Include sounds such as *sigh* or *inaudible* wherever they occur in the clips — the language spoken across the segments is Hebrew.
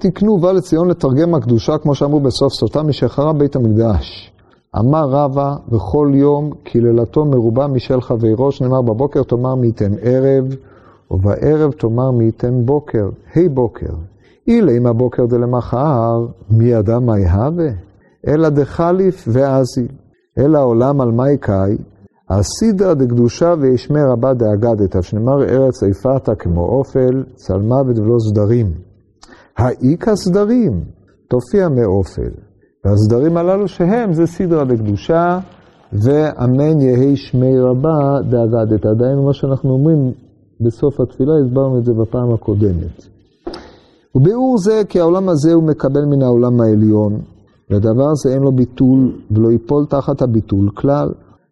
תקנו ובא לציון לתרגם הקדושה, כמו שאמרו בסוף סוטה, משחרב בית המקדש. אמר רבא בכל יום קללתו מרובה משל חברו, שנאמר בבוקר תאמר מי ייתן ערב, ובערב תאמר מי ייתן בוקר, היי בוקר. אילה אם הבוקר דלמחר, מי ידע מה יהווה? אלא דחליף ואזיל. אלא עולם על מי קאי, הסידרא דקדושה וישמר רבה דאגדתא, שנאמר ארץ איפתה כמו אופל, צלמוות ולא סדרים. האיכא סדרים, תופיע מאופל. והסדרים הללו שהם זה סדרא דקדושה, ואמן יהי שמי רבה דאגדתא. דהיינו מה שאנחנו אומרים בסוף התפילה, הסברנו את זה בפעם הקודמת. וביאור זה כי העולם הזה הוא מקבל מן העולם העליון, והדבר הזה אין לו ביטול ולא ייפול תחת הביטול כלל.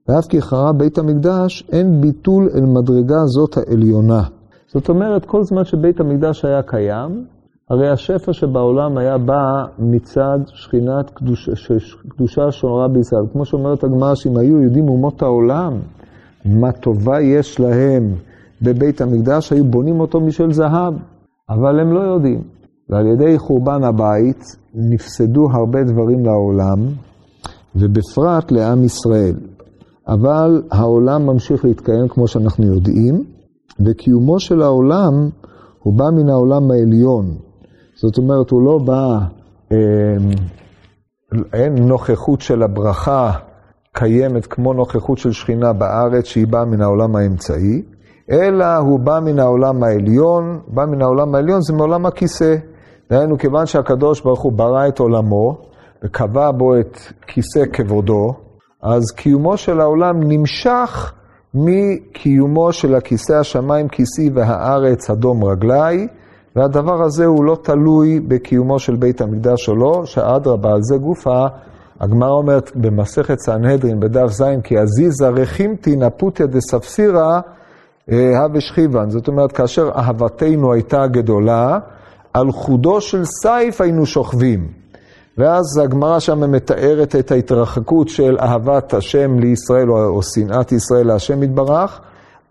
ואף כי חרב בית המקדש, אין ביטול אל מדרגה זאת העליונה. זאת אומרת, כל זמן שבית המקדש היה קיים, הרי השפע שבעולם היה בא מצד שכינת קדוש, קדושה שומרה בישראל. כמו שאומרת הגמרא, שאם היו יודעים אומות העולם, מה טובה יש להם בבית המקדש, היו בונים אותו משל זהב. אבל הם לא יודעים. ועל ידי חורבן הבית נפסדו הרבה דברים לעולם, ובפרט לעם ישראל. אבל העולם ממשיך להתקיים כמו שאנחנו יודעים, וקיומו של העולם הוא בא מן העולם העליון. זאת אומרת, הוא לא בא, אה, אין נוכחות של הברכה קיימת כמו נוכחות של שכינה בארץ שהיא באה מן העולם האמצעי, אלא הוא בא מן העולם העליון, בא מן העולם העליון זה מעולם הכיסא. דהיינו, כיוון שהקדוש ברוך הוא ברא את עולמו וקבע בו את כיסא כבודו, אז קיומו של העולם נמשך מקיומו של הכיסא השמיים כיסי והארץ אדום רגלי, והדבר הזה הוא לא תלוי בקיומו של בית המקדש או לא, שאדרבה, על זה גופה, הגמרא אומרת במסכת סנהדרין בדף ז', כי עזיזה רחימתי נפותיה דספסירא הווה שכיבן. זאת אומרת, כאשר אהבתנו הייתה גדולה, על חודו של סייף היינו שוכבים. ואז הגמרא שם מתארת את ההתרחקות של אהבת השם לישראל, או שנאת ישראל להשם יתברך,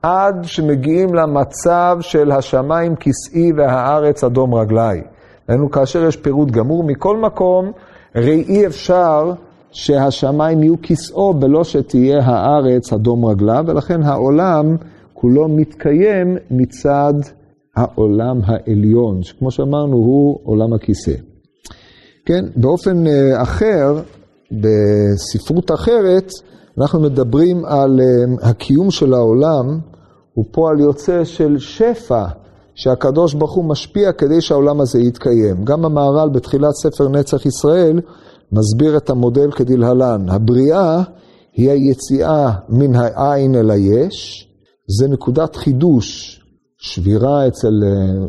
עד שמגיעים למצב של השמיים כסאי והארץ אדום רגלי. היינו כאשר יש פירוט גמור, מכל מקום, הרי אי אפשר שהשמיים יהיו כסאו בלא שתהיה הארץ אדום רגלה, ולכן העולם כולו מתקיים מצד העולם העליון, שכמו שאמרנו הוא עולם הכיסא. כן, באופן אה, אחר, בספרות אחרת, אנחנו מדברים על אה, הקיום של העולם, הוא פועל יוצא של שפע שהקדוש ברוך הוא משפיע כדי שהעולם הזה יתקיים. גם המהר"ל בתחילת ספר נצח ישראל מסביר את המודל כדלהלן. הבריאה היא היציאה מן העין אל היש, זה נקודת חידוש, שבירה אצל אה,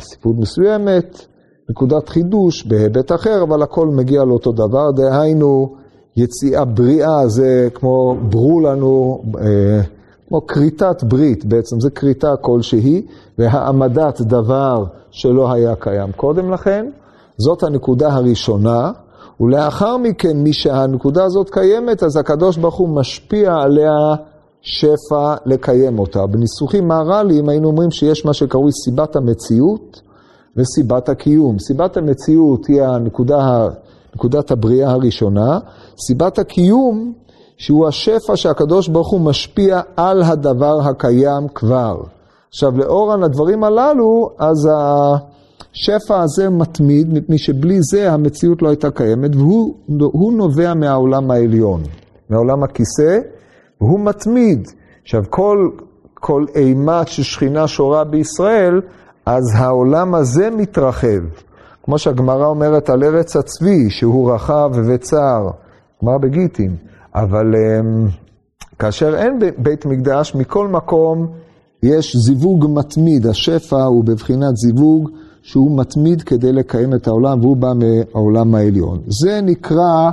ספרות מסוימת, נקודת חידוש בהיבט אחר, אבל הכל מגיע לאותו דבר, דהיינו יציאה בריאה זה כמו ברו לנו, אה, כמו כריתת ברית בעצם, זה כריתה כלשהי, והעמדת דבר שלא היה קיים קודם לכן, זאת הנקודה הראשונה, ולאחר מכן, משהנקודה הזאת קיימת, אז הקדוש ברוך הוא משפיע עליה שפע לקיים אותה. בניסוחים מהר"ליים היינו אומרים שיש מה שקרוי סיבת המציאות וסיבת הקיום. סיבת המציאות היא הנקודה, נקודת הבריאה הראשונה, סיבת הקיום שהוא השפע שהקדוש ברוך הוא משפיע על הדבר הקיים כבר. עכשיו, לאור הדברים הללו, אז השפע הזה מתמיד, מפני שבלי זה המציאות לא הייתה קיימת, והוא נובע מהעולם העליון, מהעולם הכיסא. והוא מתמיד. עכשיו, כל, כל אימת ששכינה שורה בישראל, אז העולם הזה מתרחב. כמו שהגמרא אומרת על ארץ הצבי, שהוא רחב וצר, גמרא בגיטין. אבל um, כאשר אין בית מקדש, מכל מקום יש זיווג מתמיד. השפע הוא בבחינת זיווג שהוא מתמיד כדי לקיים את העולם, והוא בא מהעולם העליון. זה נקרא...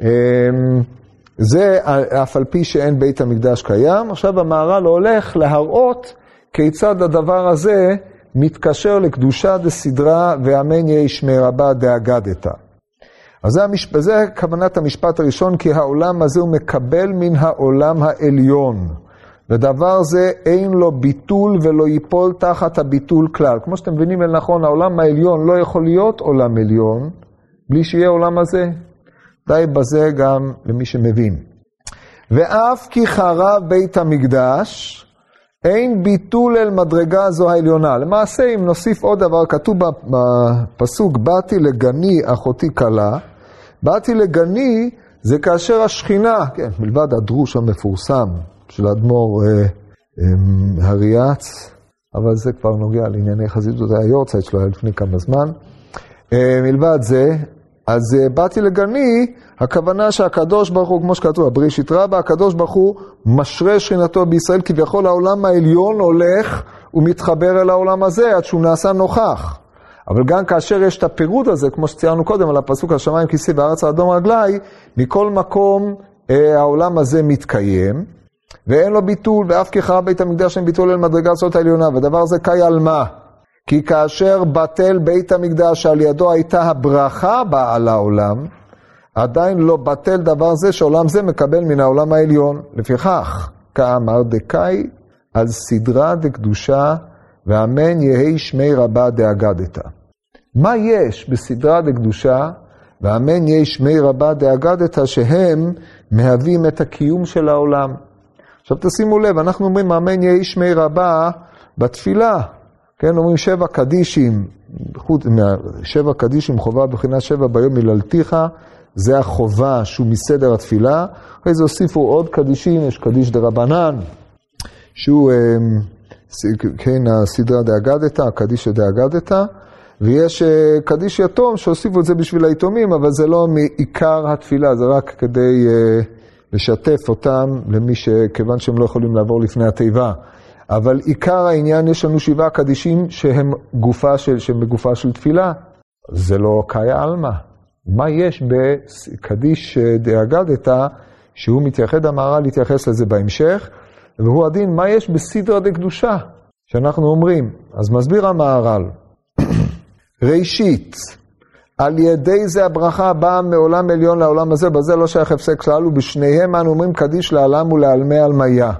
Um, זה אף על פי שאין בית המקדש קיים. עכשיו המהר"ל הולך להראות כיצד הדבר הזה מתקשר לקדושה דסדרה ואמן יהי שמי רבה דאגדתא. אז זה, המשפ... זה כוונת המשפט הראשון, כי העולם הזה הוא מקבל מן העולם העליון. ודבר זה אין לו ביטול ולא ייפול תחת הביטול כלל. כמו שאתם מבינים אל נכון, העולם העליון לא יכול להיות עולם עליון בלי שיהיה עולם הזה. די בזה גם למי שמבין. ואף כי חרב בית המקדש, אין ביטול אל מדרגה זו העליונה. למעשה, אם נוסיף עוד דבר, כתוב בפסוק, באתי לגני אחותי כלה, באתי לגני זה כאשר השכינה, כן, מלבד הדרוש המפורסם של האדמו"ר אה, אה, הריאץ, אבל זה כבר נוגע לענייני חסידות היורצייט שלו, היה לפני כמה זמן. אה, מלבד זה, אז אה, באתי לגני, הכוונה שהקדוש ברוך הוא, כמו שכתוב, הבראשית רבה, הקדוש ברוך הוא משרה שכינתו בישראל, כביכול העולם העליון הולך ומתחבר אל העולם הזה עד שהוא נעשה נוכח. אבל גם כאשר יש את הפירוט הזה, כמו שציינו קודם על הפסוק השמיים כיסי וארץ האדום רגלי, מכל מקום אה, העולם הזה מתקיים, ואין לו ביטול, ואף כחרב בית המקדש אין ביטול אל מדרגה זאת העליונה, ודבר זה קאי על מה? כי כאשר בטל בית המקדש שעל ידו הייתה הברכה באה על העולם, עדיין לא בטל דבר זה שעולם זה מקבל מן העולם העליון. לפיכך, כאמר דקאי על סדרה דקדושה, ואמן יהי שמי רבה דאגדת. מה יש בסדרה דקדושה, ואמן יהי שמי רבה דאגדת, שהם מהווים את הקיום של העולם. עכשיו תשימו לב, אנחנו אומרים אמן יהי שמי רבה בתפילה. כן, אומרים שבע קדישים, מהשבע קדישים חובה בחינת שבע ביום הללתיך, זה החובה שהוא מסדר התפילה. אחרי זה הוסיפו עוד קדישים, יש קדיש דה רבנן, שהוא, אמ, כן, הסדרה דאגדת, הקדיש דאגדת, ויש אה, קדיש יתום שהוסיפו את זה בשביל היתומים, אבל זה לא מעיקר התפילה, זה רק כדי אה, לשתף אותם למי ש... כיוון שהם לא יכולים לעבור לפני התיבה. אבל עיקר העניין, יש לנו שבעה קדישים שהם גופה של, שהם בגופה של תפילה. זה לא קאיה עלמא. מה יש בקדיש דאגדת, שהוא מתייחד המהר"ל להתייחס לזה בהמשך, והוא הדין, מה יש בסדרה דקדושה, שאנחנו אומרים. אז מסביר המהר"ל, *clears throat* ראשית, על ידי זה הברכה באה מעולם עליון לעולם הזה, בזה לא שייך הפסק כלל, ובשניהם אנו אומרים קדיש לעלם ולעלמי עלמיה.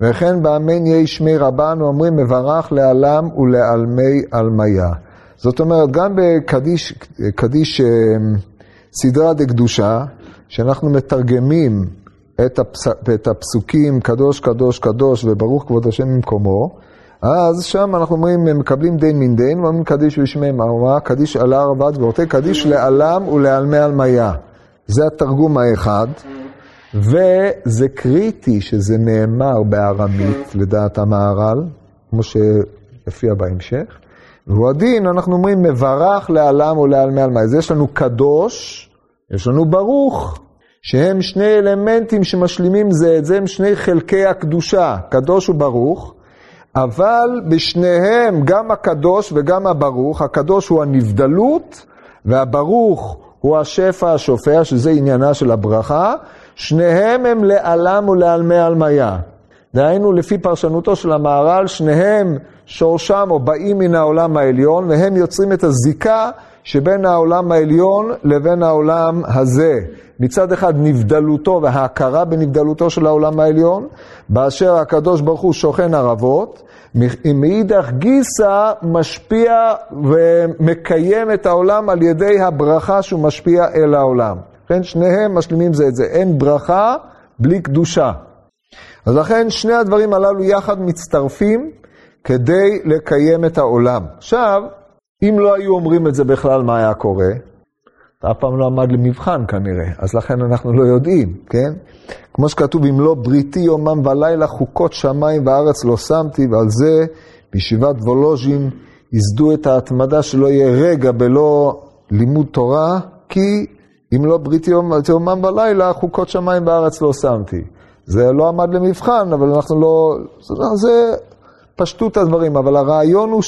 וכן באמן יהי שמי רבנו אומרים מברך לעלם ולעלמי עלמיה. זאת אומרת, גם בקדיש קדיש, אה, סדרה דקדושה, שאנחנו מתרגמים את, הפס, את הפסוקים קדוש, קדוש, קדוש וברוך כבוד השם ממקומו, אז שם אנחנו אומרים, מקבלים דין מן דין, ואומרים קדיש ושמי מרמה, קדיש על הר עבד ואורתי, קדיש לעלם ולעלמי עלמיה. זה התרגום האחד. וזה קריטי שזה נאמר בארמית, לדעת המהר"ל, כמו שהופיע בהמשך. והוא הדין, אנחנו אומרים, מברך לעלם ולעלמי עלמי. אז יש לנו קדוש, יש לנו ברוך, שהם שני אלמנטים שמשלימים זה את זה, הם שני חלקי הקדושה, קדוש וברוך, אבל בשניהם, גם הקדוש וגם הברוך, הקדוש הוא הנבדלות, והברוך הוא השפע השופע, שזה עניינה של הברכה, שניהם הם לעלם ולעלמי עלמיה. דהיינו, לפי פרשנותו של המהר"ל, שניהם שורשם או באים מן העולם העליון, והם יוצרים את הזיקה שבין העולם העליון לבין העולם הזה. מצד אחד נבדלותו וההכרה בנבדלותו של העולם העליון, באשר הקדוש ברוך הוא שוכן ערבות, מאידך גיסא משפיע ומקיים את העולם על ידי הברכה שהוא משפיע אל העולם. כן, שניהם משלימים זה את זה. אין ברכה בלי קדושה. אז לכן שני הדברים הללו יחד מצטרפים כדי לקיים את העולם. עכשיו, אם לא היו אומרים את זה בכלל, מה היה קורה? אף פעם לא עמד למבחן כנראה, אז לכן אנחנו לא יודעים, כן? כמו שכתוב, אם לא בריתי יומם ולילה, חוקות שמיים וארץ לא שמתי, ועל זה בישיבת וולוז'ין ייסדו את ההתמדה שלא יהיה רגע בלא לימוד תורה, כי אם לא בריתי יומם ולילה, חוקות שמיים וארץ לא שמתי. זה לא עמד למבחן, אבל אנחנו לא... זה, פשטות הדברים, אבל הרעיון הוא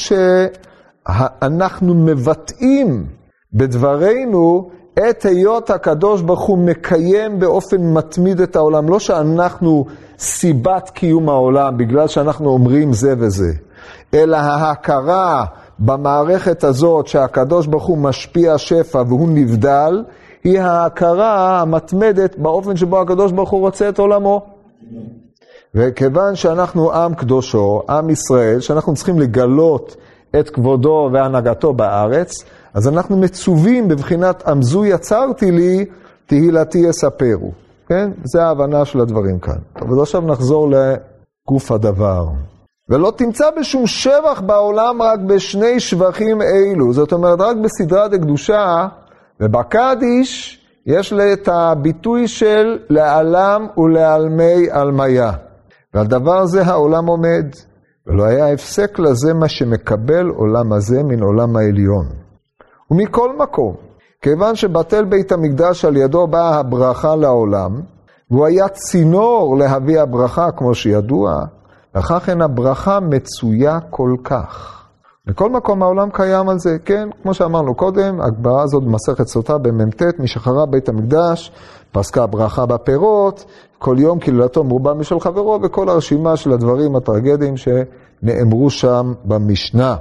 שאנחנו מבטאים בדברינו את היות הקדוש ברוך הוא מקיים באופן מתמיד את העולם. לא שאנחנו סיבת קיום העולם בגלל שאנחנו אומרים זה וזה, אלא ההכרה במערכת הזאת שהקדוש ברוך הוא משפיע שפע והוא נבדל, היא ההכרה המתמדת באופן שבו הקדוש ברוך הוא רוצה את עולמו. וכיוון שאנחנו עם קדושו, עם ישראל, שאנחנו צריכים לגלות את כבודו והנהגתו בארץ, אז אנחנו מצווים בבחינת עמזו יצרתי לי, תהילתי יספרו. כן? זה ההבנה של הדברים כאן. אבל עכשיו נחזור לגוף הדבר. ולא תמצא בשום שבח בעולם רק בשני שבחים אלו. זאת אומרת, רק בסדרה דקדושה ובקדיש יש לי את הביטוי של לעלם ולעלמי עלמיה. ועל דבר זה העולם עומד, ולא היה הפסק לזה מה שמקבל עולם הזה מן עולם העליון. ומכל מקום, כיוון שבטל בית המקדש על ידו באה הברכה לעולם, והוא היה צינור להביא הברכה כמו שידוע, וכך אין הברכה מצויה כל כך. בכל מקום העולם קיים על זה, כן, כמו שאמרנו קודם, הגברה הזאת במסכת סוטה במ"ט, משחררה בית המקדש, פסקה ברכה בפירות, כל יום קללתו מרובה משל חברו, וכל הרשימה של הדברים הטרגדיים שנאמרו שם במשנה.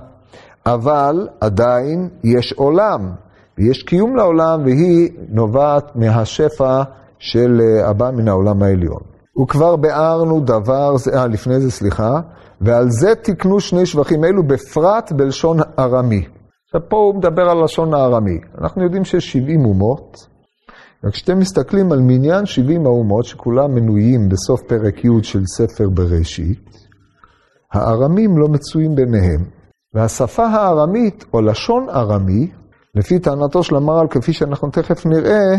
אבל עדיין יש עולם, ויש קיום לעולם, והיא נובעת מהשפע של אה, הבא מן העולם העליון. וכבר ביארנו דבר אה, לפני זה, סליחה, ועל זה תקנו שני שבחים אלו, בפרט בלשון ארמי. עכשיו, פה הוא מדבר על לשון הארמי. אנחנו יודעים שיש 70 אומות, וכשאתם מסתכלים על מניין 70 האומות, שכולם מנויים בסוף פרק י' של ספר בראשית, הארמים לא מצויים ביניהם. והשפה הארמית, או לשון ארמי, לפי טענתו של המר"ל, כפי שאנחנו תכף נראה,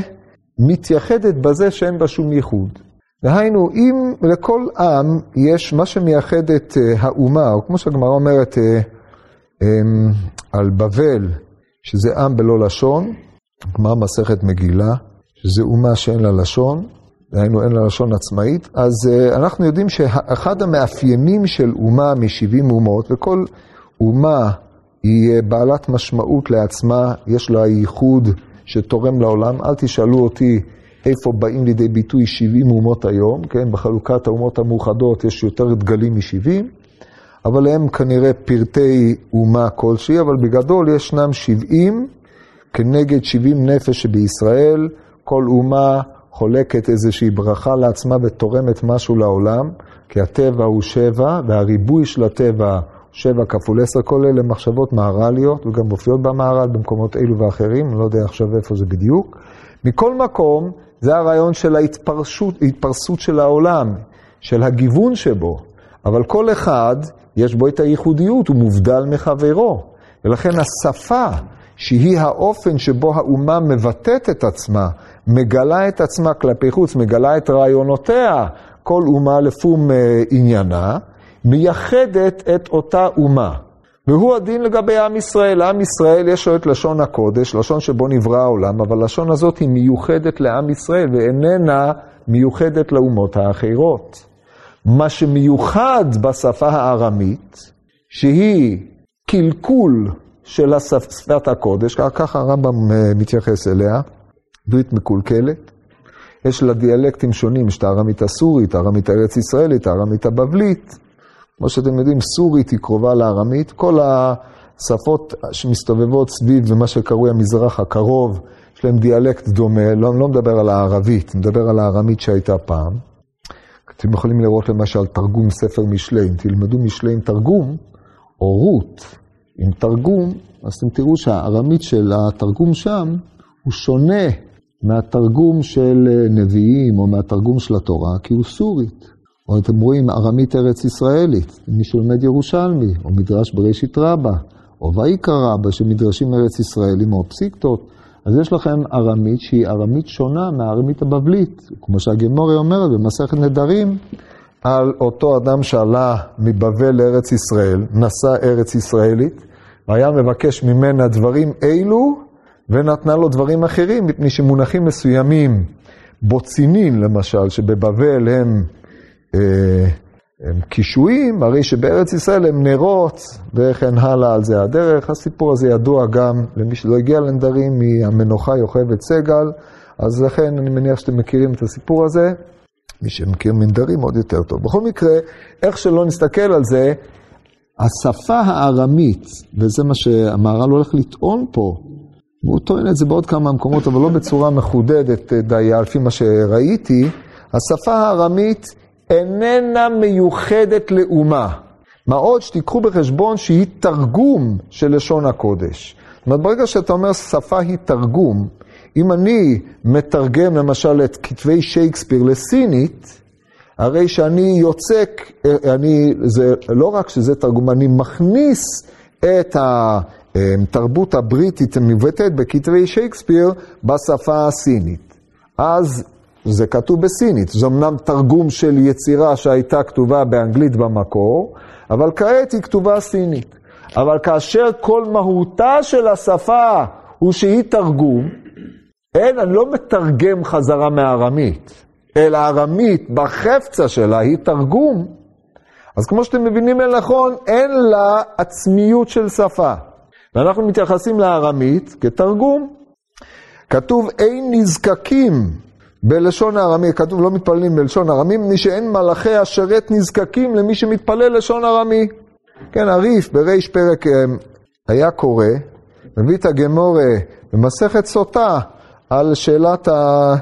מתייחדת בזה שאין בה שום ייחוד. דהיינו, אם לכל עם יש מה שמייחד את אה, האומה, או כמו שהגמרא אומרת אה, אמ, על בבל, שזה עם בלא לשון, גמרא מסכת מגילה, שזה אומה שאין לה לשון, דהיינו אין לה לשון עצמאית, אז אה, אנחנו יודעים שאחד המאפיינים של אומה מ-70 אומות, וכל אומה היא בעלת משמעות לעצמה, יש לה ייחוד שתורם לעולם. אל תשאלו אותי איפה באים לידי ביטוי 70 אומות היום, כן? בחלוקת האומות המאוחדות יש יותר דגלים מ-70, אבל הם כנראה פרטי אומה כלשהי, אבל בגדול ישנם 70 כנגד 70 נפש שבישראל, כל אומה חולקת איזושהי ברכה לעצמה ותורמת משהו לעולם, כי הטבע הוא שבע, והריבוי של הטבע שבע כפול עשר, כל אלה מחשבות מהר"ליות, וגם מופיעות במהר"ל במקומות אלו ואחרים, אני לא יודע עכשיו איפה זה בדיוק. מכל מקום, זה הרעיון של ההתפרסות של העולם, של הגיוון שבו. אבל כל אחד, יש בו את הייחודיות, הוא מובדל מחברו. ולכן השפה, שהיא האופן שבו האומה מבטאת את עצמה, מגלה את עצמה כלפי חוץ, מגלה את רעיונותיה, כל אומה לפום אה, עניינה, מייחדת את אותה אומה. והוא הדין לגבי עם ישראל. עם ישראל יש לו את לשון הקודש, לשון שבו נברא העולם, אבל לשון הזאת היא מיוחדת לעם ישראל ואיננה מיוחדת לאומות האחרות. מה שמיוחד בשפה הארמית, שהיא קלקול של שפת הקודש, ככה הרמב"ם אה, מתייחס אליה, ברית מקולקלת. יש לה דיאלקטים שונים, יש את הארמית הסורית, הארמית הארץ ישראלית, הארמית הבבלית. כמו שאתם יודעים, סורית היא קרובה לארמית. כל השפות שמסתובבות סביב ומה שקרוי המזרח הקרוב, יש להם דיאלקט דומה, לא, לא מדבר על הערבית, מדבר על הארמית שהייתה פעם. אתם יכולים לראות למשל תרגום ספר משלי, אם תלמדו משלי עם תרגום, או רות עם תרגום, אז אתם תראו שהארמית של התרגום שם הוא שונה מהתרגום של נביאים או מהתרגום של התורה, כי הוא סורית. או אתם רואים ארמית ארץ ישראלית, מי שלומד ירושלמי, או מדרש בראשית רבה, או ויקרא רבה, שמדרשים ארץ ישראלים, או פסיקתות, אז יש לכם ארמית שהיא ארמית שונה מהארמית הבבלית, כמו שהגמורי אומרת במסכת נדרים, על אותו אדם שעלה מבבל לארץ ישראל, נשא ארץ ישראלית, והיה מבקש ממנה דברים אלו, ונתנה לו דברים אחרים, מפני שמונחים מסוימים, בוצינין למשל, שבבבל הם אה, הם קישואים, הרי שבארץ ישראל הם נרות וכן הלאה על זה הדרך. הסיפור הזה ידוע גם למי שלא הגיע לנדרים מהמנוחה יוכבד סגל, אז לכן אני מניח שאתם מכירים את הסיפור הזה. מי שמכיר מנדרים עוד יותר טוב. בכל מקרה, איך שלא נסתכל על זה, השפה הארמית, וזה מה שהמהר"ל הולך לטעון פה, והוא טוען את זה בעוד כמה מקומות, אבל לא בצורה מחודדת די, לפי מה שראיתי, השפה הארמית איננה מיוחדת לאומה. מה עוד שתיקחו בחשבון שהיא תרגום של לשון הקודש. זאת אומרת, ברגע שאתה אומר שפה היא תרגום, אם אני מתרגם למשל את כתבי שייקספיר לסינית, הרי שאני יוצק, אני, זה לא רק שזה תרגום, אני מכניס את התרבות הבריטית המבטאת בכתבי שייקספיר בשפה הסינית. אז זה כתוב בסינית, זה אמנם תרגום של יצירה שהייתה כתובה באנגלית במקור, אבל כעת היא כתובה סינית. אבל כאשר כל מהותה של השפה הוא שהיא תרגום, אין, אני לא מתרגם חזרה מארמית, אלא ארמית בחפצה שלה היא תרגום. אז כמו שאתם מבינים אל נכון, אין לה עצמיות של שפה. ואנחנו מתייחסים לארמית כתרגום. כתוב אין נזקקים בלשון הארמי, כתוב לא מתפללים בלשון ארמי, מפני שאין מלאכי השרת נזקקים למי שמתפלל לשון ארמי. כן, הריף בריש פרק אה, היה קורא, מביא את הגמורה במסכת סוטה על שאלת ה...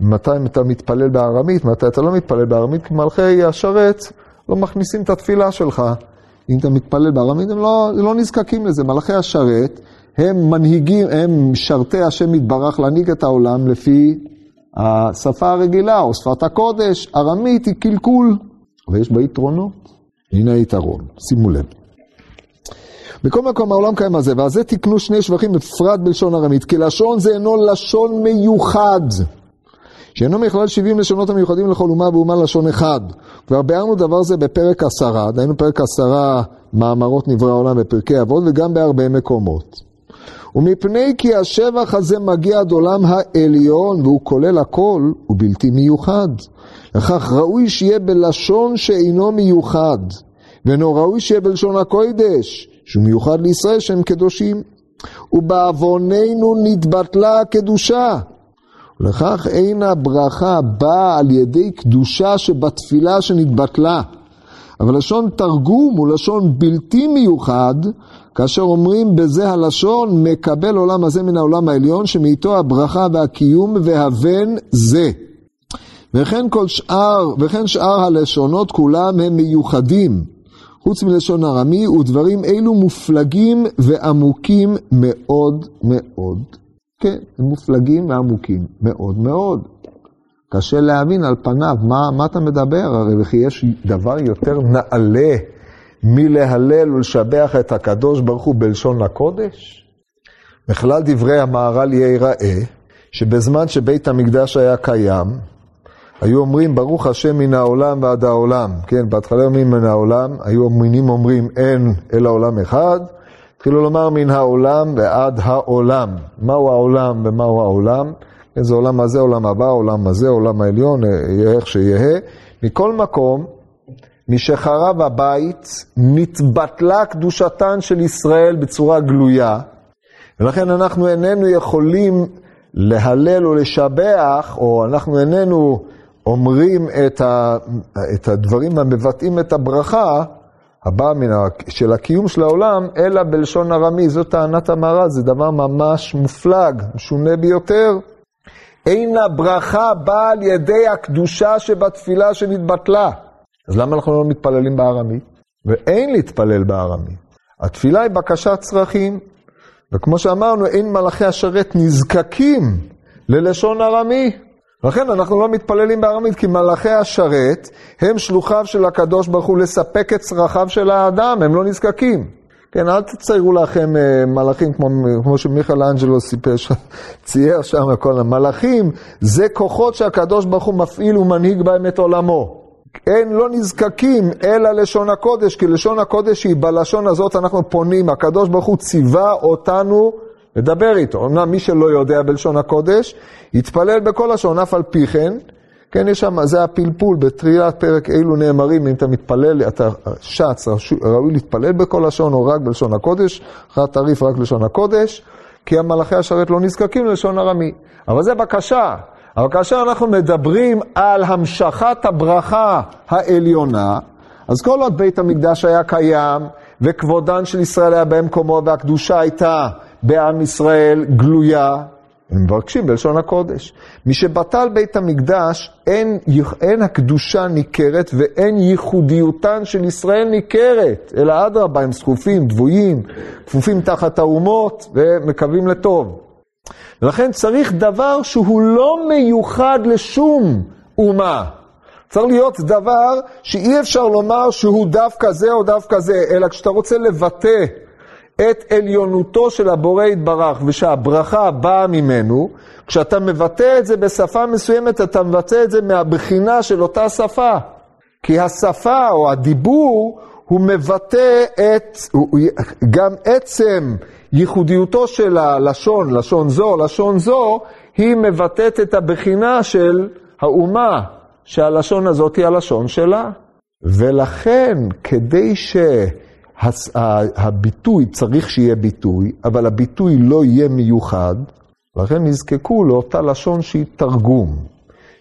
מתי אתה מתפלל בארמית, מתי אתה לא מתפלל בארמית, כי מלכי השרת לא מכניסים את התפילה שלך. אם אתה מתפלל בארמית, הם לא, לא נזקקים לזה. מלכי השרת הם מנהיגים, הם משרתי השם יתברך להנהיג את העולם לפי השפה הרגילה או שפת הקודש. ארמית היא קלקול, ויש בה יתרונות. הנה היתרון, שימו לב. בכל מקום העולם קיים הזה, ועל זה תקנו שני שבחים בפרט בלשון ארמית, כי לשון זה אינו לשון מיוחד, שאינו מכלל 70 לשונות המיוחדים לכל אומה ואומה לשון אחד. כבר ביארנו דבר זה בפרק עשרה, דהיינו פרק עשרה מאמרות נברא העולם בפרקי אבות, וגם בהרבה מקומות. ומפני כי השבח הזה מגיע עד עולם העליון, והוא כולל הכל, הוא בלתי מיוחד. לכך ראוי שיהיה בלשון שאינו מיוחד, ואינו ראוי שיהיה בלשון הקודש, שהוא מיוחד לישראל שהם קדושים. ובעווננו נתבטלה הקדושה. ולכך אין הברכה באה על ידי קדושה שבתפילה שנתבטלה. אבל לשון תרגום הוא לשון בלתי מיוחד, כאשר אומרים בזה הלשון מקבל עולם הזה מן העולם העליון, שמאיתו הברכה והקיום והבן זה. וכן כל שאר, וכן שאר הלשונות כולם הם מיוחדים, חוץ מלשון ארמי, ודברים אלו מופלגים ועמוקים מאוד מאוד. כן, הם מופלגים ועמוקים מאוד מאוד. קשה להבין על פניו, מה, מה אתה מדבר? הרי וכי יש דבר יותר נעלה מלהלל ולשבח את הקדוש ברוך הוא בלשון הקודש? בכלל דברי המהר"ל ייראה, שבזמן שבית המקדש היה קיים, היו אומרים ברוך השם מן העולם ועד העולם, כן, בהתחלה אומרים מן העולם, היו המינים אומרים אין אלא עולם אחד, התחילו לומר מן העולם ועד העולם. מהו העולם ומהו העולם? איזה עולם הזה, עולם הבא, עולם הזה, עולם העליון, יהיה איך שיהיה. מכל מקום, משחרב הבית, נתבטלה קדושתן של ישראל בצורה גלויה, ולכן אנחנו איננו יכולים להלל או לשבח, או אנחנו איננו אומרים את, ה, את הדברים המבטאים את הברכה, הבאה מן של הקיום של העולם, אלא בלשון ארמי. זו טענת המהר"ל, זה דבר ממש מופלג, משונה ביותר. אין הברכה באה על ידי הקדושה שבתפילה שנתבטלה. אז למה אנחנו לא מתפללים בארמית? ואין להתפלל בארמית. התפילה היא בקשת צרכים, וכמו שאמרנו, אין מלאכי השרת נזקקים ללשון ארמי. לכן אנחנו לא מתפללים בארמית, כי מלאכי השרת הם שלוחיו של הקדוש ברוך הוא לספק את צרכיו של האדם, הם לא נזקקים. כן, אל תציירו לכם uh, מלאכים כמו, כמו שמיכאל אנג'לו סיפר, צייר שם כל המלאכים, זה כוחות שהקדוש ברוך הוא מפעיל ומנהיג בהם את עולמו. הם לא נזקקים אלא לשון הקודש, כי לשון הקודש היא בלשון הזאת אנחנו פונים, הקדוש ברוך הוא ציווה אותנו לדבר איתו. אמנם מי שלא יודע בלשון הקודש, יתפלל בכל לשון, אף על פי כן. כן, יש שם, זה הפלפול, בתחילת פרק אילו נאמרים, אם אתה מתפלל, אתה שץ, ראוי להתפלל בכל לשון או רק בלשון הקודש, אחרי הטריף רק בלשון הקודש, כי המלאכי השרת לא נזקקים ללשון ארמי. אבל זה בקשה. אבל כאשר אנחנו מדברים על המשכת הברכה העליונה, אז כל עוד בית המקדש היה קיים, וכבודן של ישראל היה במקומו, והקדושה הייתה בעם ישראל גלויה, הם מבקשים בלשון הקודש. משבטל בית המקדש, אין, אין הקדושה ניכרת ואין ייחודיותן של ישראל ניכרת, אלא אדרבה, הם זקופים, דבויים, כפופים תחת האומות ומקווים לטוב. ולכן צריך דבר שהוא לא מיוחד לשום אומה. צריך להיות דבר שאי אפשר לומר שהוא דווקא זה או דווקא זה, אלא כשאתה רוצה לבטא את עליונותו של הבורא יתברך ושהברכה באה ממנו, כשאתה מבטא את זה בשפה מסוימת, אתה מבטא את זה מהבחינה של אותה שפה. כי השפה או הדיבור הוא מבטא את, גם עצם ייחודיותו של הלשון, לשון זו, לשון זו, היא מבטאת את הבחינה של האומה, שהלשון הזאת היא הלשון שלה. ולכן, כדי שהביטוי, צריך שיהיה ביטוי, אבל הביטוי לא יהיה מיוחד, לכן נזקקו לאותה לשון שהיא תרגום.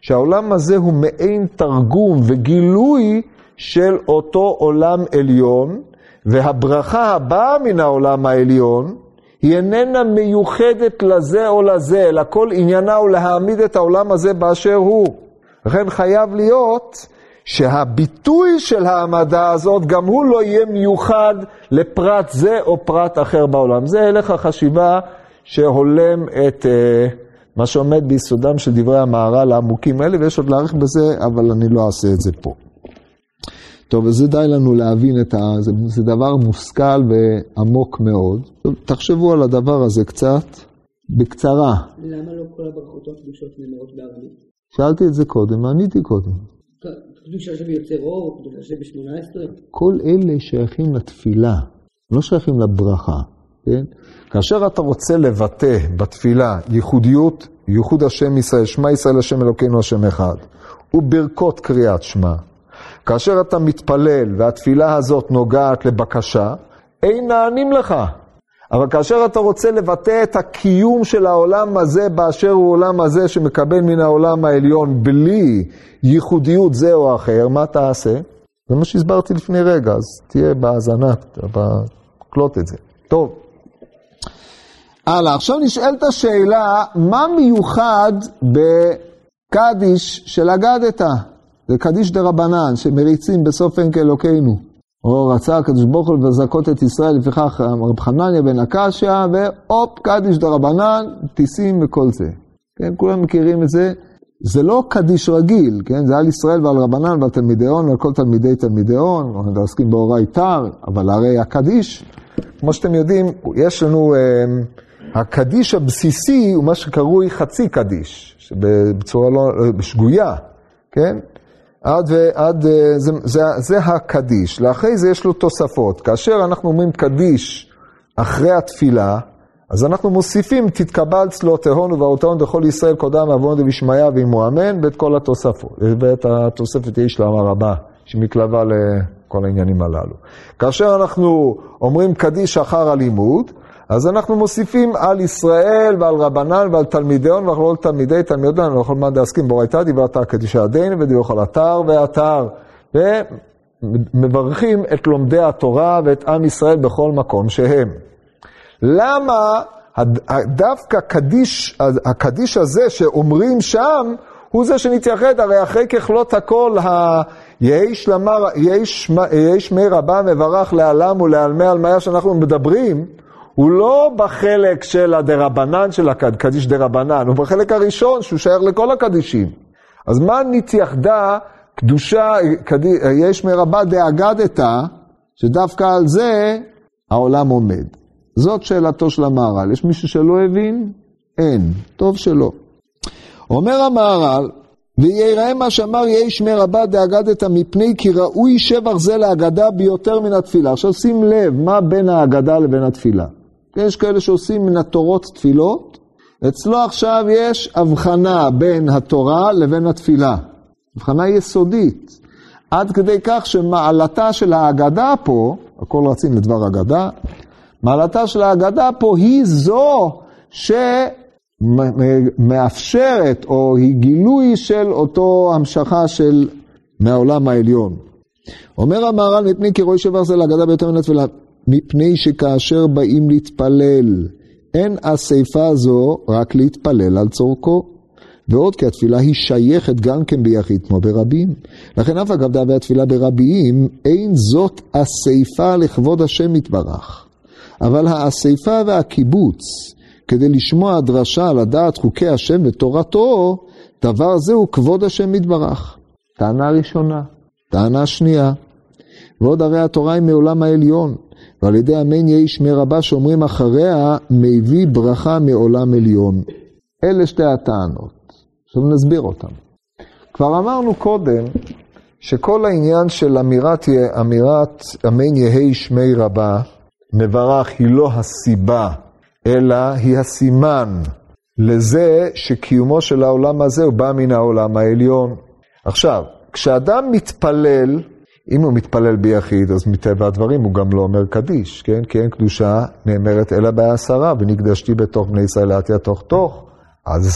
שהעולם הזה הוא מעין תרגום וגילוי של אותו עולם עליון, והברכה הבאה מן העולם העליון, היא איננה מיוחדת לזה או לזה, אלא כל עניינה הוא להעמיד את העולם הזה באשר הוא. לכן חייב להיות שהביטוי של העמדה הזאת, גם הוא לא יהיה מיוחד לפרט זה או פרט אחר בעולם. זה הלך החשיבה שהולם את uh, מה שעומד ביסודם של דברי המהר"ל העמוקים האלה, ויש עוד להאריך בזה, אבל אני לא אעשה את זה פה. טוב, אז זה די לנו להבין את ה... זה, זה דבר מושכל ועמוק מאוד. טוב, תחשבו על הדבר הזה קצת, בקצרה. למה לא כל הברכות הקדושות נאמרות בארמית? שאלתי את זה קודם, עניתי קודם. קדושה שביוצר אור, קדושה שב-18? כל אלה שייכים לתפילה, לא שייכים לברכה, כן? כאשר אתה רוצה לבטא בתפילה ייחודיות, ייחוד השם ישראל, שמע ישראל השם אלוקינו השם אחד, וברכות קריאת שמע, כאשר אתה מתפלל והתפילה הזאת נוגעת לבקשה, אין נענים לך. אבל כאשר אתה רוצה לבטא את הקיום של העולם הזה באשר הוא עולם הזה שמקבל מן העולם העליון בלי ייחודיות זה או אחר, מה תעשה? זה מה שהסברתי לפני רגע, אז תהיה בהאזנה, קלוט את זה. טוב. הלאה, עכשיו נשאלת השאלה, מה מיוחד בקדיש של אגדת? זה קדיש דה רבנן, שמריצים בסוף אין כאלוקינו. או רצה הקדוש ברוך הוא לזכות את ישראל, לפיכך רב חנניה בן הקשיא, והופ, קדיש דה רבנן, טיסים וכל זה. כן, כולם מכירים את זה. זה לא קדיש רגיל, כן? זה על ישראל ועל רבנן ועל תלמידי הון ועל כל תלמידי תלמידי הון, אנחנו עוסקים בהוראי תר, אבל הרי הקדיש, כמו שאתם יודעים, יש לנו, אה, הקדיש הבסיסי הוא מה שקרוי חצי קדיש, בצורה לא, שגויה, כן? עד, ועד, אה, זה, זה, זה הקדיש. לאחרי זה יש לו תוספות. כאשר אנחנו אומרים קדיש אחרי התפילה, אז אנחנו מוסיפים, תתקבל צלותיהון ובאותהון בכל ישראל קודם דבשמיא ועמו אמן, ואת כל התוספות. ואת התוספת יש למה רבה, שמתלווה לכל העניינים הללו. כאשר אנחנו אומרים קדיש אחר הלימוד, אז אנחנו מוסיפים על ישראל ועל רבנן ועל תלמידיון ועל תלמידי תלמידון, לא יכול מה להסכים בורייתא דברת קדישא דין ודיוך על אתר ואתר. ומברכים את לומדי התורה ואת עם ישראל בכל מקום שהם. למה דווקא קדיש, הקדיש הזה שאומרים שם, הוא זה שנתייחד, הרי אחרי ככלות הכל, יהי שמי רבה מברך לעלם ולעלמי עלמיה שאנחנו מדברים, הוא לא בחלק של הדרבנן של הקדיש דרבנן, הוא בחלק הראשון שהוא שייך לכל הקדישים. אז מה נתייחדה קדושה, יש מרבה דאגדתא, שדווקא על זה העולם עומד. זאת שאלתו של המהר"ל. יש מישהו שלא הבין? אין. טוב שלא. אומר המהר"ל, ויראה מה שאמר יהי שמי רבה דאגדתא מפני כי ראוי שבח זה להגדה ביותר מן התפילה. עכשיו שים לב, מה בין ההגדה לבין התפילה? יש כאלה שעושים מן התורות תפילות, אצלו עכשיו יש הבחנה בין התורה לבין התפילה. הבחנה יסודית. עד כדי כך שמעלתה של ההגדה פה, הכל רצים לדבר הגדה, מעלתה של ההגדה פה היא זו שמאפשרת, או היא גילוי של אותו המשכה של מהעולם העליון. אומר המהר"ל, מפני כי רואי שבר זה להגדה ביותר מן התפילה. מפני שכאשר באים להתפלל אין אספה זו רק להתפלל על צורכו. ועוד כי התפילה היא שייכת גם כן ביחיד כמו ברבים. לכן אף אגב דאבי התפילה ברבים, אין זאת אספה לכבוד השם יתברך. אבל האספה והקיבוץ, כדי לשמוע דרשה לדעת חוקי השם ותורתו, דבר זה הוא כבוד השם יתברך. טענה ראשונה. טענה שנייה. ועוד הרי התורה היא מעולם העליון, ועל ידי אמן יהי שמי רבה שאומרים אחריה, מביא ברכה מעולם עליון. אלה שתי הטענות. עכשיו נסביר אותם. כבר אמרנו קודם שכל העניין של אמירת, אמירת אמן יהי שמי רבה, מברך, היא לא הסיבה, אלא היא הסימן לזה שקיומו של העולם הזה הוא בא מן העולם העליון. עכשיו, כשאדם מתפלל, אם הוא מתפלל ביחיד, אז מטבע הדברים הוא גם לא אומר קדיש, כן? כי אין קדושה נאמרת אלא בעשרה, ונקדשתי בתוך בני ישראל לעתיה תוך תוך. אז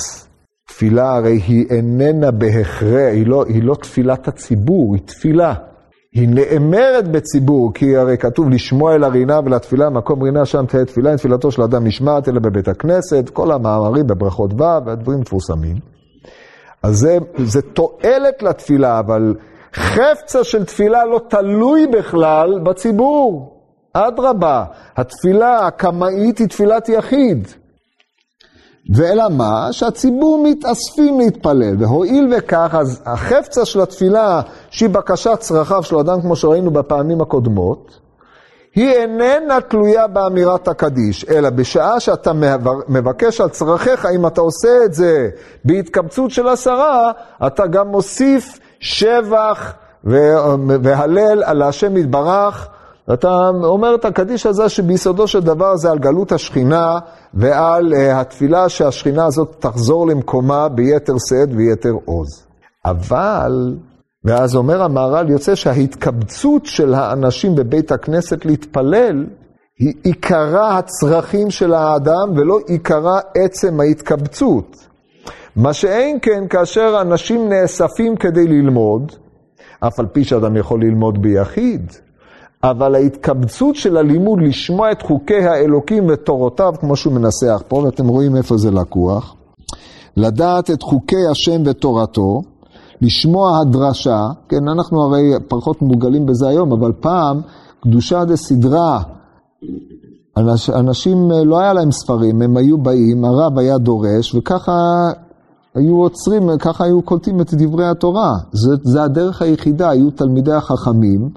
תפילה הרי היא איננה בהכרח, היא לא, היא לא תפילת הציבור, היא תפילה. היא נאמרת בציבור, כי הרי כתוב לשמוע אל הרינה ולתפילה, מקום רינה שם תהיה תפילה, אין תפילתו של אדם נשמעת אלא בבית הכנסת, כל המאמרים בברכות ו' והדברים מפורסמים. אז זה, זה תועלת לתפילה, אבל חפצה של תפילה לא תלוי בכלל בציבור. אדרבה, התפילה הקמאית היא תפילת יחיד. ואלא מה? שהציבור מתאספים להתפלל, והואיל וכך, אז החפצה של התפילה, שהיא בקשת צרכיו של אדם, כמו שראינו בפעמים הקודמות, היא איננה תלויה באמירת הקדיש, אלא בשעה שאתה מבקש על צרכיך, אם אתה עושה את זה בהתקבצות של עשרה, אתה גם מוסיף שבח והלל על השם יתברך, ואתה אומר את הקדיש הזה שביסודו של דבר זה על גלות השכינה ועל uh, התפילה שהשכינה הזאת תחזור למקומה ביתר שאת ויתר עוז. אבל, ואז אומר המהר"ל, יוצא שההתקבצות של האנשים בבית הכנסת להתפלל, היא עיקרה הצרכים של האדם ולא עיקרה עצם ההתקבצות. מה שאין כן כאשר אנשים נאספים כדי ללמוד, אף על פי שאדם יכול ללמוד ביחיד, אבל ההתקבצות של הלימוד לשמוע את חוקי האלוקים ותורותיו, כמו שהוא מנסח פה, ואתם רואים איפה זה לקוח, לדעת את חוקי השם ותורתו, לשמוע הדרשה, כן, אנחנו הרי פחות מורגלים בזה היום, אבל פעם, קדושה דסדרה, אנש, אנשים לא היה להם ספרים, הם היו באים, הרב היה דורש, וככה היו עוצרים, ככה היו קולטים את דברי התורה. זה, זה הדרך היחידה, היו תלמידי החכמים.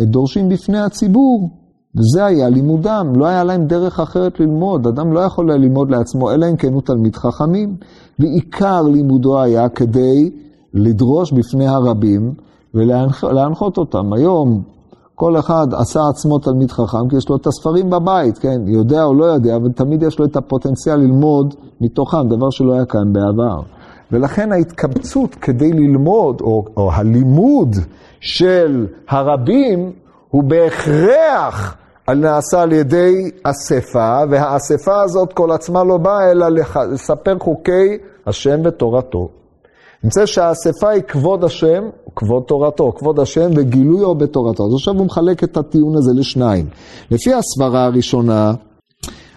דורשים בפני הציבור, וזה היה לימודם, לא היה להם דרך אחרת ללמוד, אדם לא יכול היה ללמוד לעצמו, אלא אם כן הוא תלמיד חכמים, ועיקר לימודו היה כדי לדרוש בפני הרבים ולהנחות אותם. היום כל אחד עשה עצמו תלמיד חכם, כי יש לו את הספרים בבית, כן, יודע או לא יודע, אבל תמיד יש לו את הפוטנציאל ללמוד מתוכם, דבר שלא היה כאן בעבר. ולכן ההתקבצות כדי ללמוד, או, או הלימוד של הרבים, הוא בהכרח נעשה על ידי אספה, והאספה הזאת כל עצמה לא באה אלא לספר חוקי השם ותורתו. נמצא שהאספה היא כבוד השם, כבוד תורתו, כבוד השם וגילויו בתורתו. אז עכשיו הוא מחלק את הטיעון הזה לשניים. לפי הסברה הראשונה,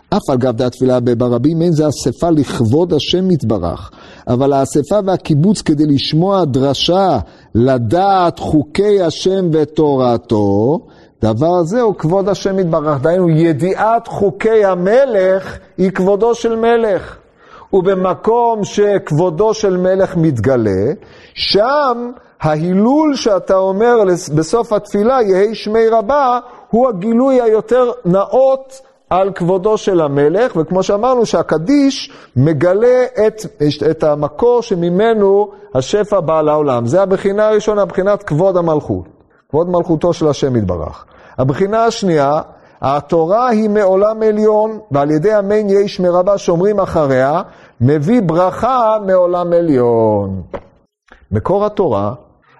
אף על גב דעת תפילה ברבים אין זה אספה לכבוד השם יתברך, אבל האספה והקיבוץ כדי לשמוע דרשה, לדעת חוקי השם ותורתו, דבר זה הוא כבוד השם יתברך. דהיינו, ידיעת חוקי המלך היא כבודו של מלך. ובמקום שכבודו של מלך מתגלה, שם ההילול שאתה אומר בסוף התפילה, יהי שמי רבה, הוא הגילוי היותר נאות על כבודו של המלך, וכמו שאמרנו שהקדיש מגלה את, את המקור שממנו השפע בא לעולם. זה הבחינה הראשונה, בחינת כבוד המלכות, כבוד מלכותו של השם יתברך. הבחינה השנייה, התורה היא מעולם עליון, ועל ידי אמן יש מרבה שאומרים אחריה, מביא ברכה מעולם עליון. מקור התורה,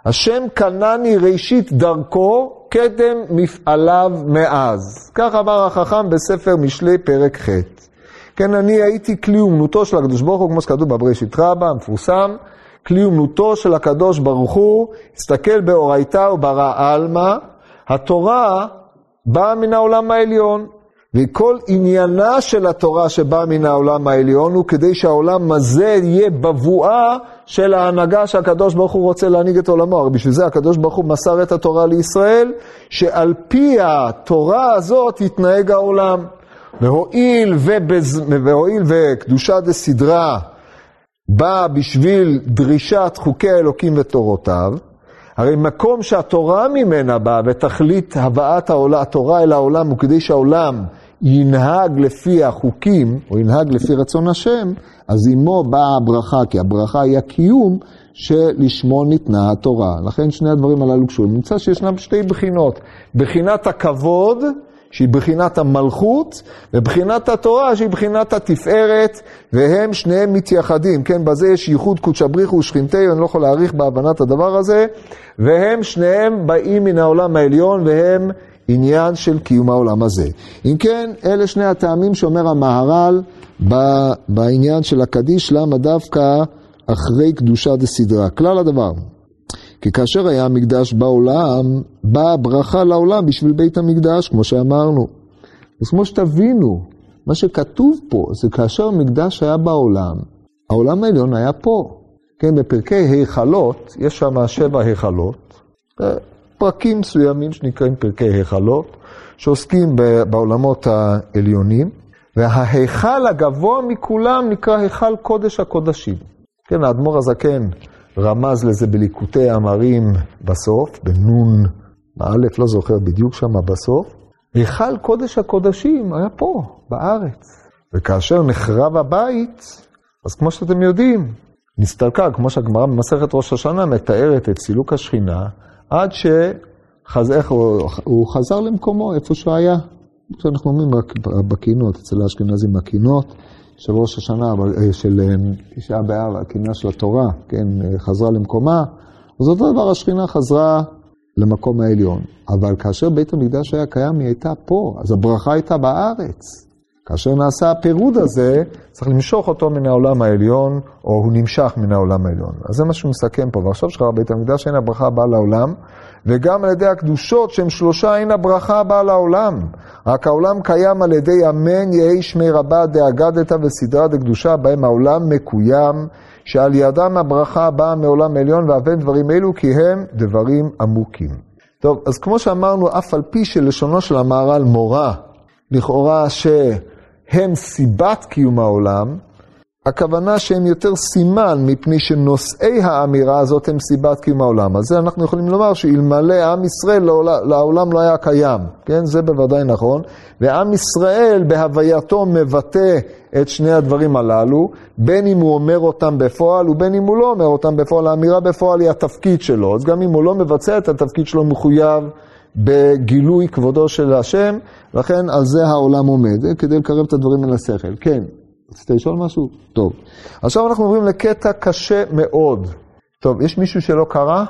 השם קנני ראשית דרכו, קדם מפעליו מאז. כך אמר החכם בספר משלי פרק ח'. כן, אני הייתי כלי אומנותו של הקדוש ברוך הוא, כמו שכתוב בבראשית רבה, המפורסם, כלי אומנותו של הקדוש ברוך הוא, הסתכל באורייתא וברא עלמא, התורה באה מן העולם העליון, וכל עניינה של התורה שבאה מן העולם העליון הוא כדי שהעולם הזה יהיה בבואה של ההנהגה שהקדוש ברוך הוא רוצה להנהיג את עולמו. הרי בשביל זה הקדוש ברוך הוא מסר את התורה לישראל, שעל פי התורה הזאת יתנהג העולם. והואיל, ובז... והואיל וקדושה דסדרה באה בשביל דרישת חוקי האלוקים ותורותיו, הרי מקום שהתורה ממנה באה ותכלית הבאת התורה אל העולם הוא כדי שהעולם ינהג לפי החוקים, או ינהג לפי רצון השם, אז עמו באה הברכה, כי הברכה היא הקיום שלשמו ניתנה התורה. לכן שני הדברים הללו קשורים. נמצא שישנם שתי בחינות, בחינת הכבוד, שהיא בחינת המלכות, ובחינת התורה, שהיא בחינת התפארת, והם שניהם מתייחדים. כן, בזה יש ייחוד קודשא בריחו ושכינתהו, אני לא יכול להעריך בהבנת הדבר הזה, והם שניהם באים מן העולם העליון, והם עניין של קיום העולם הזה. אם כן, אלה שני הטעמים שאומר המהר"ל בעניין של הקדיש, למה דווקא אחרי קדושה דסדרה. כלל הדבר, כי כאשר היה המקדש בעולם, באה ברכה לעולם בשביל בית המקדש, כמו שאמרנו. אז כמו שתבינו, מה שכתוב פה זה כאשר המקדש היה בעולם, העולם העליון היה פה. כן, בפרקי היכלות, יש שם שבע היכלות, פרקים מסוימים שנקראים פרקי היכלות, שעוסקים בעולמות העליונים, וההיכל הגבוה מכולם נקרא היכל קודש הקודשים. כן, האדמו"ר הזקן רמז לזה בליקוטי אמרים בסוף, בנון מאלף, לא זוכר בדיוק שם בסוף. היכל קודש הקודשים היה פה, בארץ. וכאשר נחרב הבית, אז כמו שאתם יודעים, נסתלקה, כמו שהגמרא במסכת ראש השנה מתארת את סילוק השכינה, עד שהוא חזר למקומו, איפה שהוא היה. שאנחנו אומרים בקינות, אצל האשכנזים הקינות של ראש השנה, אה, של אה, תשעה באב, הקינה של התורה, כן, חזרה למקומה, אז אותו דבר השכינה חזרה למקום העליון. אבל כאשר בית המקדש היה קיים, היא הייתה פה, אז הברכה הייתה בארץ. כאשר נעשה הפירוד הזה, צריך למשוך אותו מן העולם העליון, או הוא נמשך מן העולם העליון. אז זה מה שהוא מסכם פה. ועכשיו שקרה בית המקדש, אין הברכה הבאה לעולם, וגם על ידי הקדושות שהם שלושה, אין הברכה הבאה לעולם. רק העולם קיים על ידי אמן יהי שמי רבה דאגדת וסדרה דקדושה, בהם העולם מקוים, שעל ידם הברכה באה מעולם עליון, ואבן דברים אלו כי הם דברים עמוקים. טוב, אז כמו שאמרנו, אף על פי שלשונו של המהר"ל מורה, לכאורה ש... הם סיבת קיום העולם, הכוונה שהם יותר סימן, מפני שנושאי האמירה הזאת הם סיבת קיום העולם. אז זה אנחנו יכולים לומר שאלמלא עם ישראל לעולם לא היה קיים, כן? זה בוודאי נכון. ועם ישראל בהווייתו מבטא את שני הדברים הללו, בין אם הוא אומר אותם בפועל ובין אם הוא לא אומר אותם בפועל. האמירה בפועל היא התפקיד שלו, אז גם אם הוא לא מבצע את התפקיד שלו מחויב בגילוי כבודו של השם, לכן על זה העולם עומד, כדי לקרב את הדברים אל השכל. כן, רצית לשאול משהו? טוב. עכשיו אנחנו עוברים לקטע קשה מאוד. טוב, יש מישהו שלא קרא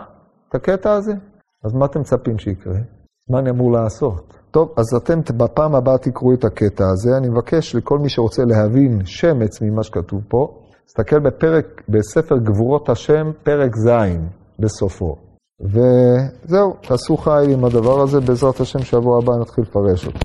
את הקטע הזה? אז מה אתם מצפים שיקרה? מה אני אמור לעשות? טוב, אז אתם בפעם הבאה תקראו את הקטע הזה. אני מבקש לכל מי שרוצה להבין שמץ ממה שכתוב פה, תסתכל בפרק, בספר גבורות השם, פרק ז', בסופו. וזהו, תעשו חייל עם הדבר הזה, בעזרת השם שבוע הבא נתחיל לפרש אותו.